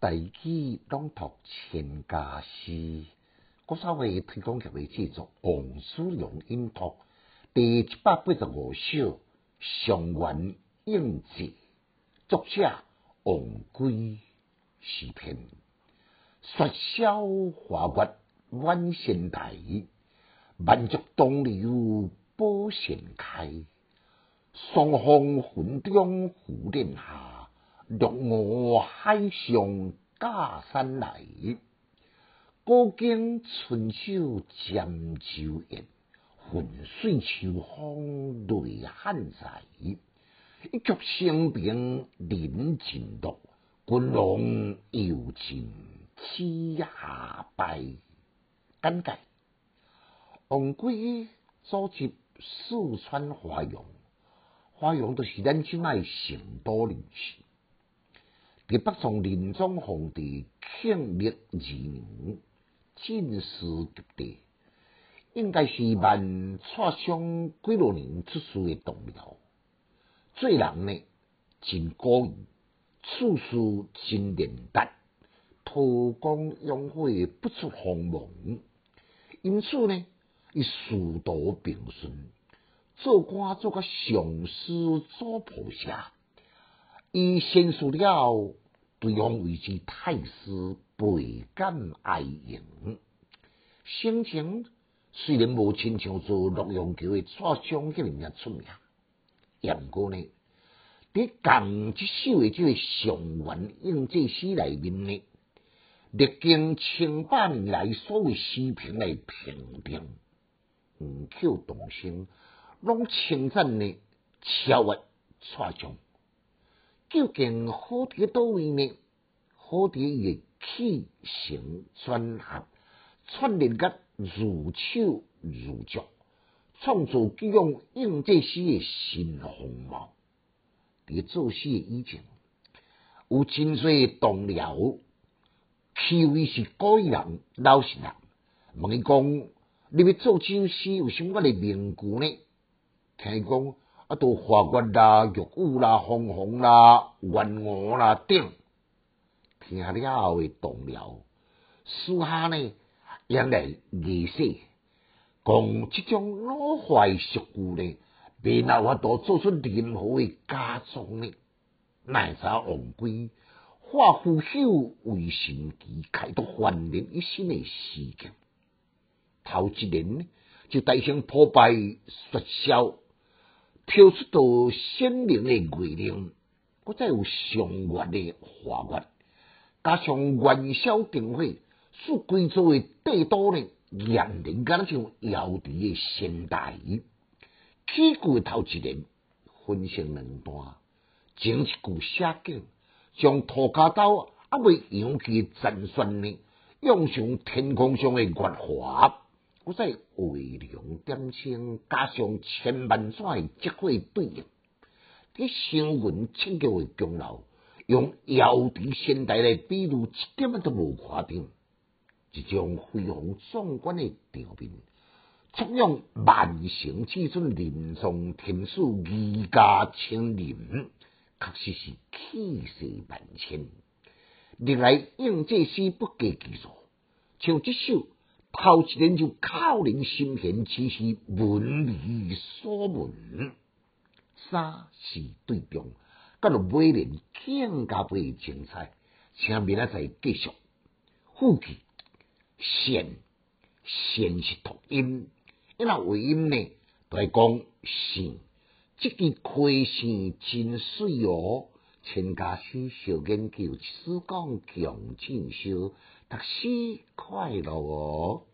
《代基当读千家诗》，国所谓推广阅读制作，《王叔荣音读》第一百八十五首《上元应节》，作者王圭。诗篇。雪消华月满仙台，万竹东流宝扇开，霜风云中浮林下。绿雾海上架山来，古今春秋江秋艳，浑水秋风泪汉在。一曲新平临剑道，君王犹尽此崖拜。简介：王龟，祖籍四川华阳，华阳就是咱即卖成都人士。北宋仁宗皇帝庆历二年进士及第，应该是万册上几落年出世嘅同僚。做人呢真高义，处事真廉达，韬光养晦，不出锋芒。因此呢，伊仕途平顺，做官做个上司做菩萨，伊先熟了。对方为之太师倍感爱用，心情虽然无亲像做洛阳桥嘅蔡襄咁样出名，也毋过呢，伫共一首嘅即个上元用这诗内面名，历经千版来所有诗频来评定，唔叫动心，拢称赞呢，超越蔡襄。究竟好在多位呢？好在伊嘅气性转合，串联甲如手如脚，创造几种应迹式嘅新风貌。你做些以前，有真侪同僚，气味是高人老实人，问伊讲：，你欲做这些有啥物嘅名句呢？台讲。啊，都华贵啦、玉屋啦、红红啦、完玉啦等，听了会动了。手下呢，也来恶势，讲这种老坏俗故呢，没哪话都做出任何的假装呢。奈啥王贵，化腐朽为神奇，开拓焕然一新的世界。头几年呢，就大兴破败，缩小。飘出到鲜明的月亮，不再有上月的华月，加上元宵灯会，使贵州的大多人眼睛像摇曳的仙台，起过头一连分成两段，整一句写景，将涂骹刀阿未扬起真酸亮，用上天空上的月华。再画龙点清，加上千万盏即指对应，去修筑七桥的功劳，用遥地现代来比，如一点么都无夸张，一张辉煌壮观的场面，簇拥万形之尊，林中天树，宜家千临，确实是气势万千。另外，应这些不计其数，像这首。头一年就靠人心田，只是文理所闻。三是对仗，噶就每面更加不精彩。请明仔载继续。富句先先是读音，一若尾音呢？在讲先，即支开先真水哦。参家小小研究，时讲强进修，读书快乐哦。